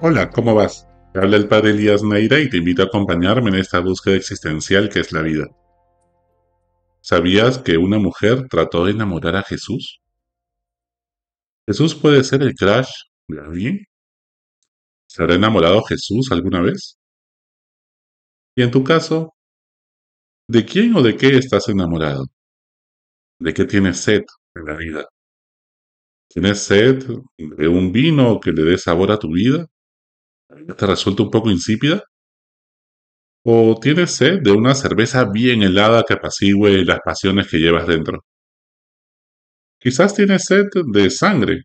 Hola, ¿cómo vas? Te habla el padre Elías Neira y te invito a acompañarme en esta búsqueda existencial que es la vida. ¿Sabías que una mujer trató de enamorar a Jesús? ¿Jesús puede ser el crush de alguien? ¿Se habrá enamorado Jesús alguna vez? Y en tu caso, ¿de quién o de qué estás enamorado? ¿De qué tienes sed en la vida? ¿Tienes sed de un vino que le dé sabor a tu vida? ¿Te resulta un poco insípida? ¿O tienes sed de una cerveza bien helada que apacigüe las pasiones que llevas dentro? Quizás tienes sed de sangre,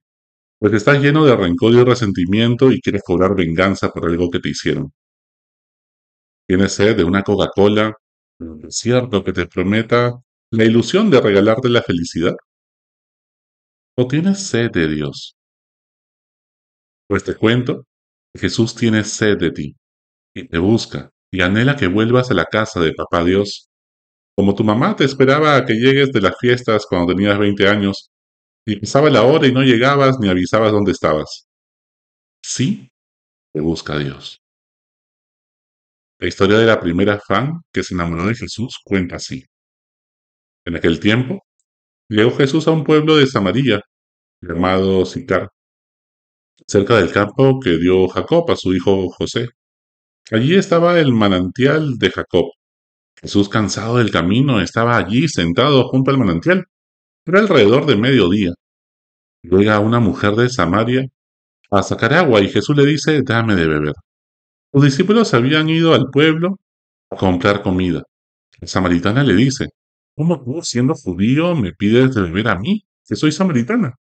pues estás lleno de rencor y resentimiento y quieres cobrar venganza por algo que te hicieron. Tienes sed de una Coca-Cola, un desierto que te prometa la ilusión de regalarte la felicidad. ¿O tienes sed de Dios? Pues te cuento Jesús tiene sed de ti y te busca y anhela que vuelvas a la casa de Papá Dios, como tu mamá te esperaba a que llegues de las fiestas cuando tenías 20 años y pasaba la hora y no llegabas ni avisabas dónde estabas. Sí, te busca Dios. La historia de la primera fan que se enamoró de Jesús cuenta así. En aquel tiempo, llegó Jesús a un pueblo de Samaria, llamado Sicar, cerca del campo que dio Jacob a su hijo José. Allí estaba el manantial de Jacob. Jesús, cansado del camino, estaba allí sentado junto al manantial. Era alrededor de mediodía. Llega una mujer de Samaria a sacar agua y Jesús le dice, dame de beber. Los discípulos habían ido al pueblo a comprar comida. La samaritana le dice, ¿cómo tú, siendo judío, me pides de beber a mí, que soy samaritana?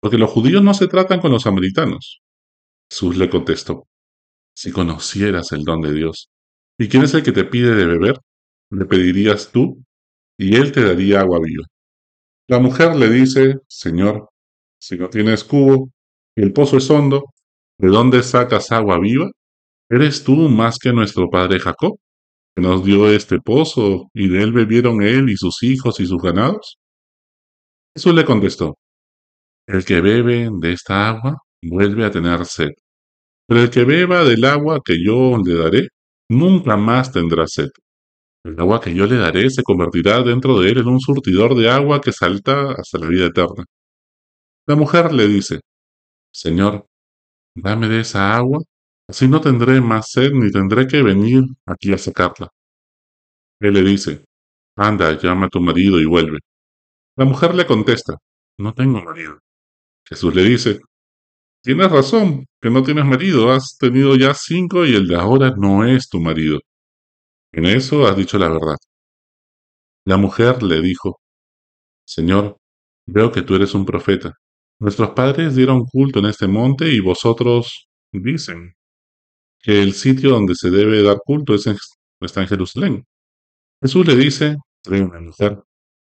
Porque los judíos no se tratan con los samaritanos. Jesús le contestó, si conocieras el don de Dios. ¿Y quién es el que te pide de beber? Le pedirías tú, y él te daría agua viva. La mujer le dice, Señor, si no tienes cubo, y el pozo es hondo, ¿de dónde sacas agua viva? ¿Eres tú más que nuestro padre Jacob, que nos dio este pozo, y de él bebieron él y sus hijos y sus ganados? Jesús le contestó, El que bebe de esta agua vuelve a tener sed pero el que beba del agua que yo le daré, nunca más tendrá sed. El agua que yo le daré se convertirá dentro de él en un surtidor de agua que salta hasta la vida eterna. La mujer le dice, Señor, dame de esa agua, así no tendré más sed ni tendré que venir aquí a sacarla. Él le dice, Anda, llama a tu marido y vuelve. La mujer le contesta, No tengo marido. Jesús le dice, Tienes razón, que no tienes marido, has tenido ya cinco y el de ahora no es tu marido. En eso has dicho la verdad. La mujer le dijo, Señor, veo que tú eres un profeta. Nuestros padres dieron culto en este monte y vosotros dicen que el sitio donde se debe dar culto es está en Jerusalén. Jesús le dice, una mujer,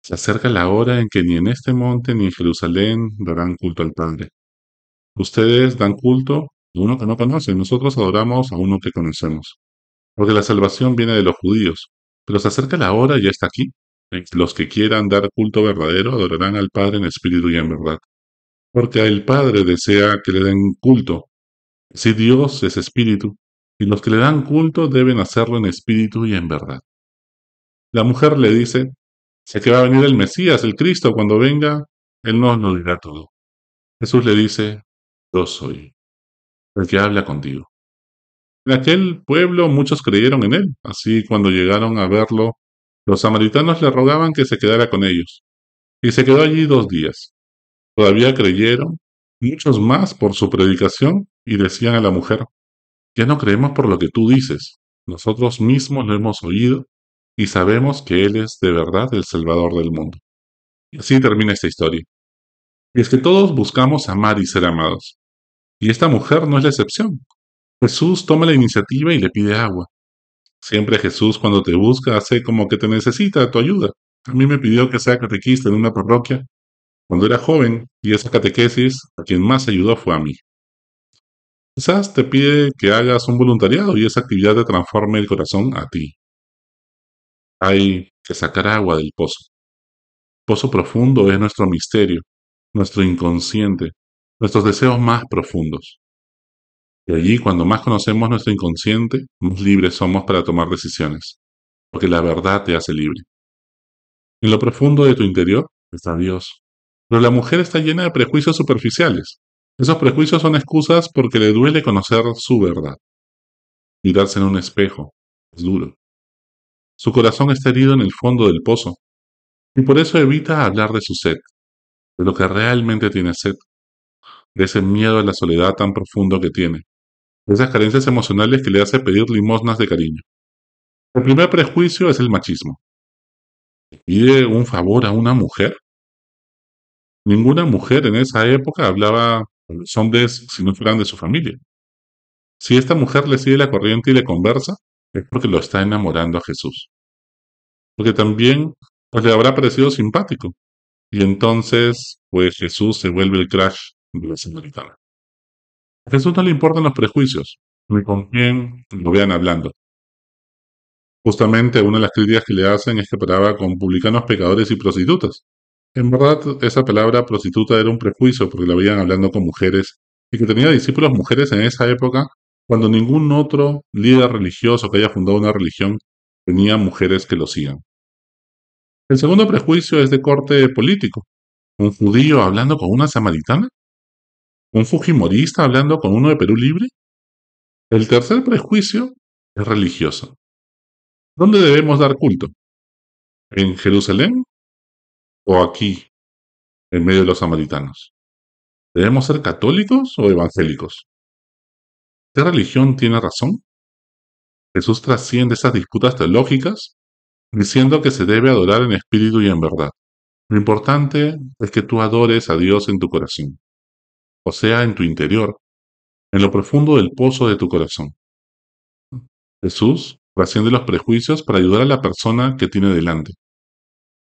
se acerca la hora en que ni en este monte ni en Jerusalén darán culto al Padre. Ustedes dan culto a uno que no conocen, nosotros adoramos a uno que conocemos. Porque la salvación viene de los judíos, pero se acerca la hora y ya está aquí. Los que quieran dar culto verdadero adorarán al Padre en espíritu y en verdad. Porque el Padre desea que le den culto. Si Dios es espíritu, y los que le dan culto deben hacerlo en espíritu y en verdad. La mujer le dice, sé que va a venir el Mesías, el Cristo, cuando venga, Él nos lo dirá todo. Jesús le dice, yo soy el que habla contigo. En aquel pueblo muchos creyeron en él, así cuando llegaron a verlo, los samaritanos le rogaban que se quedara con ellos, y se quedó allí dos días. Todavía creyeron muchos más por su predicación y decían a la mujer, ya no creemos por lo que tú dices, nosotros mismos lo hemos oído y sabemos que Él es de verdad el Salvador del mundo. Y así termina esta historia. Y es que todos buscamos amar y ser amados. Y esta mujer no es la excepción. Jesús toma la iniciativa y le pide agua. Siempre Jesús cuando te busca hace como que te necesita tu ayuda. A mí me pidió que sea catequista en una parroquia cuando era joven y esa catequesis a quien más ayudó fue a mí. Quizás te pide que hagas un voluntariado y esa actividad te transforme el corazón a ti. Hay que sacar agua del pozo. Pozo profundo es nuestro misterio, nuestro inconsciente, nuestros deseos más profundos. Y allí, cuando más conocemos nuestro inconsciente, más libres somos para tomar decisiones, porque la verdad te hace libre. En lo profundo de tu interior está Dios. Pero la mujer está llena de prejuicios superficiales. Esos prejuicios son excusas porque le duele conocer su verdad. Mirarse en un espejo es duro. Su corazón está herido en el fondo del pozo, y por eso evita hablar de su sed, de lo que realmente tiene sed, de ese miedo a la soledad tan profundo que tiene, de esas carencias emocionales que le hace pedir limosnas de cariño. El primer prejuicio es el machismo. ¿Pide un favor a una mujer? Ninguna mujer en esa época hablaba a los si no fueran de su familia. Si esta mujer le sigue la corriente y le conversa, es porque lo está enamorando a Jesús. Porque también pues, le habrá parecido simpático. Y entonces, pues Jesús se vuelve el crash de la samaritana. A Jesús no le importan los prejuicios, ni con quién lo vean hablando. Justamente una de las críticas que le hacen es que paraba con publicanos pecadores y prostitutas. En verdad, esa palabra prostituta era un prejuicio porque la veían hablando con mujeres y que tenía discípulos mujeres en esa época cuando ningún otro líder religioso que haya fundado una religión tenía mujeres que lo sigan. El segundo prejuicio es de corte político. ¿Un judío hablando con una samaritana? ¿Un fujimorista hablando con uno de Perú Libre? El tercer prejuicio es religioso. ¿Dónde debemos dar culto? ¿En Jerusalén o aquí, en medio de los samaritanos? ¿Debemos ser católicos o evangélicos? ¿Qué religión tiene razón? Jesús trasciende esas disputas teológicas diciendo que se debe adorar en espíritu y en verdad. Lo importante es que tú adores a Dios en tu corazón, o sea, en tu interior, en lo profundo del pozo de tu corazón. Jesús trasciende los prejuicios para ayudar a la persona que tiene delante.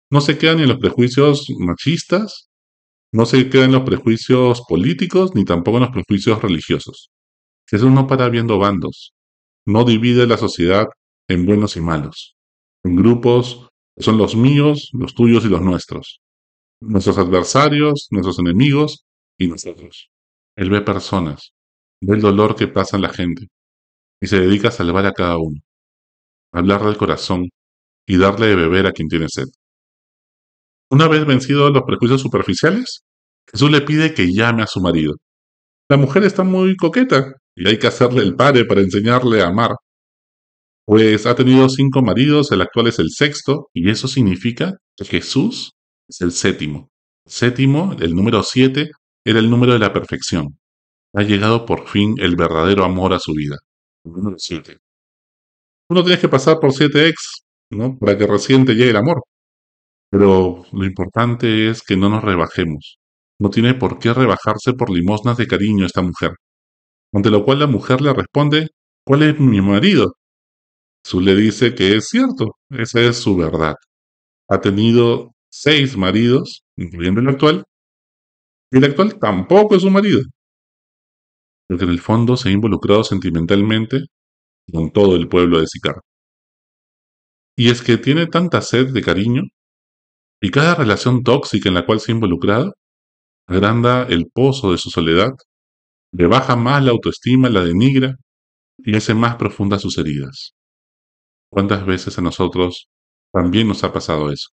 No se queda ni en los prejuicios machistas, no se queda en los prejuicios políticos, ni tampoco en los prejuicios religiosos. Jesús no para viendo bandos, no divide la sociedad en buenos y malos, en grupos que son los míos, los tuyos y los nuestros, nuestros adversarios, nuestros enemigos y nosotros. Él ve personas, ve el dolor que pasa en la gente y se dedica a salvar a cada uno, a hablar del corazón y darle de beber a quien tiene sed. Una vez vencidos los prejuicios superficiales, Jesús le pide que llame a su marido. La mujer está muy coqueta y hay que hacerle el padre para enseñarle a amar. Pues ha tenido cinco maridos, el actual es el sexto, y eso significa que Jesús es el séptimo. séptimo, el número siete, era el número de la perfección. Ha llegado por fin el verdadero amor a su vida. El número siete. Uno tiene que pasar por siete ex, ¿no? Para que recién te llegue el amor. Pero lo importante es que no nos rebajemos. No tiene por qué rebajarse por limosnas de cariño esta mujer. Ante lo cual la mujer le responde, ¿cuál es mi marido? Jesús le dice que es cierto, esa es su verdad. Ha tenido seis maridos, incluyendo el actual, y el actual tampoco es su marido. Porque en el fondo se ha involucrado sentimentalmente con todo el pueblo de Sicar. Y es que tiene tanta sed de cariño, y cada relación tóxica en la cual se ha involucrado agranda el pozo de su soledad le baja más la autoestima, la denigra y hace más profundas sus heridas. ¿Cuántas veces a nosotros también nos ha pasado eso?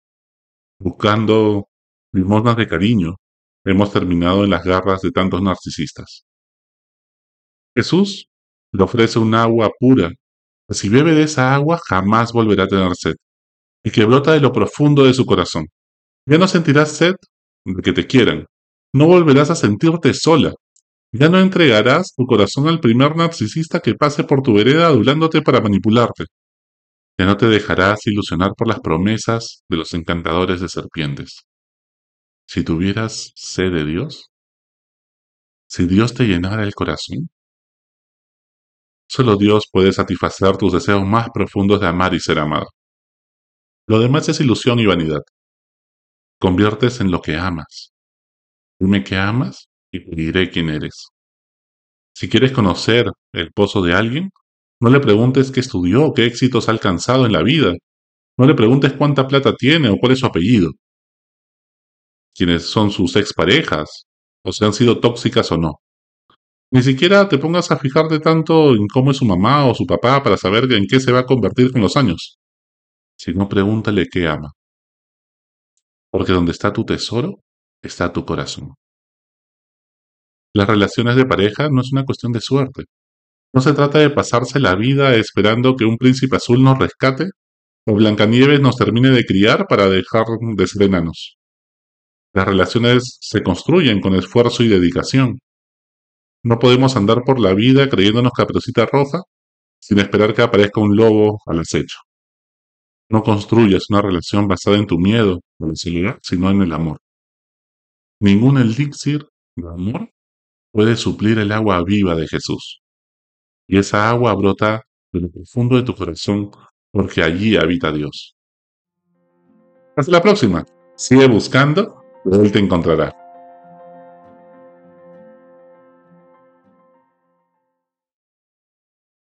Buscando limosnas de cariño, hemos terminado en las garras de tantos narcisistas. Jesús le ofrece un agua pura, si bebe de esa agua jamás volverá a tener sed, y que brota de lo profundo de su corazón. Ya no sentirás sed de que te quieran, no volverás a sentirte sola, ya no entregarás tu corazón al primer narcisista que pase por tu vereda adulándote para manipularte. Ya no te dejarás ilusionar por las promesas de los encantadores de serpientes. Si tuvieras sed de Dios, si Dios te llenara el corazón, solo Dios puede satisfacer tus deseos más profundos de amar y ser amado. Lo demás es ilusión y vanidad. Conviertes en lo que amas. Dime que amas y te diré quién eres. Si quieres conocer el pozo de alguien, no le preguntes qué estudió qué éxitos ha alcanzado en la vida. No le preguntes cuánta plata tiene o cuál es su apellido. Quiénes son sus exparejas, o si han sido tóxicas o no. Ni siquiera te pongas a fijarte tanto en cómo es su mamá o su papá para saber en qué se va a convertir con los años. Sino pregúntale qué ama. Porque donde está tu tesoro, está tu corazón. Las relaciones de pareja no es una cuestión de suerte. No se trata de pasarse la vida esperando que un príncipe azul nos rescate o Blancanieves nos termine de criar para dejar de ser enanos. Las relaciones se construyen con esfuerzo y dedicación. No podemos andar por la vida creyéndonos caperucita roja sin esperar que aparezca un lobo al acecho. No construyas una relación basada en tu miedo o la sino en el amor. Ningún elixir de amor puede suplir el agua viva de Jesús. Y esa agua brota de lo profundo de tu corazón porque allí habita Dios. Hasta la próxima. Sigue buscando, Él te encontrará.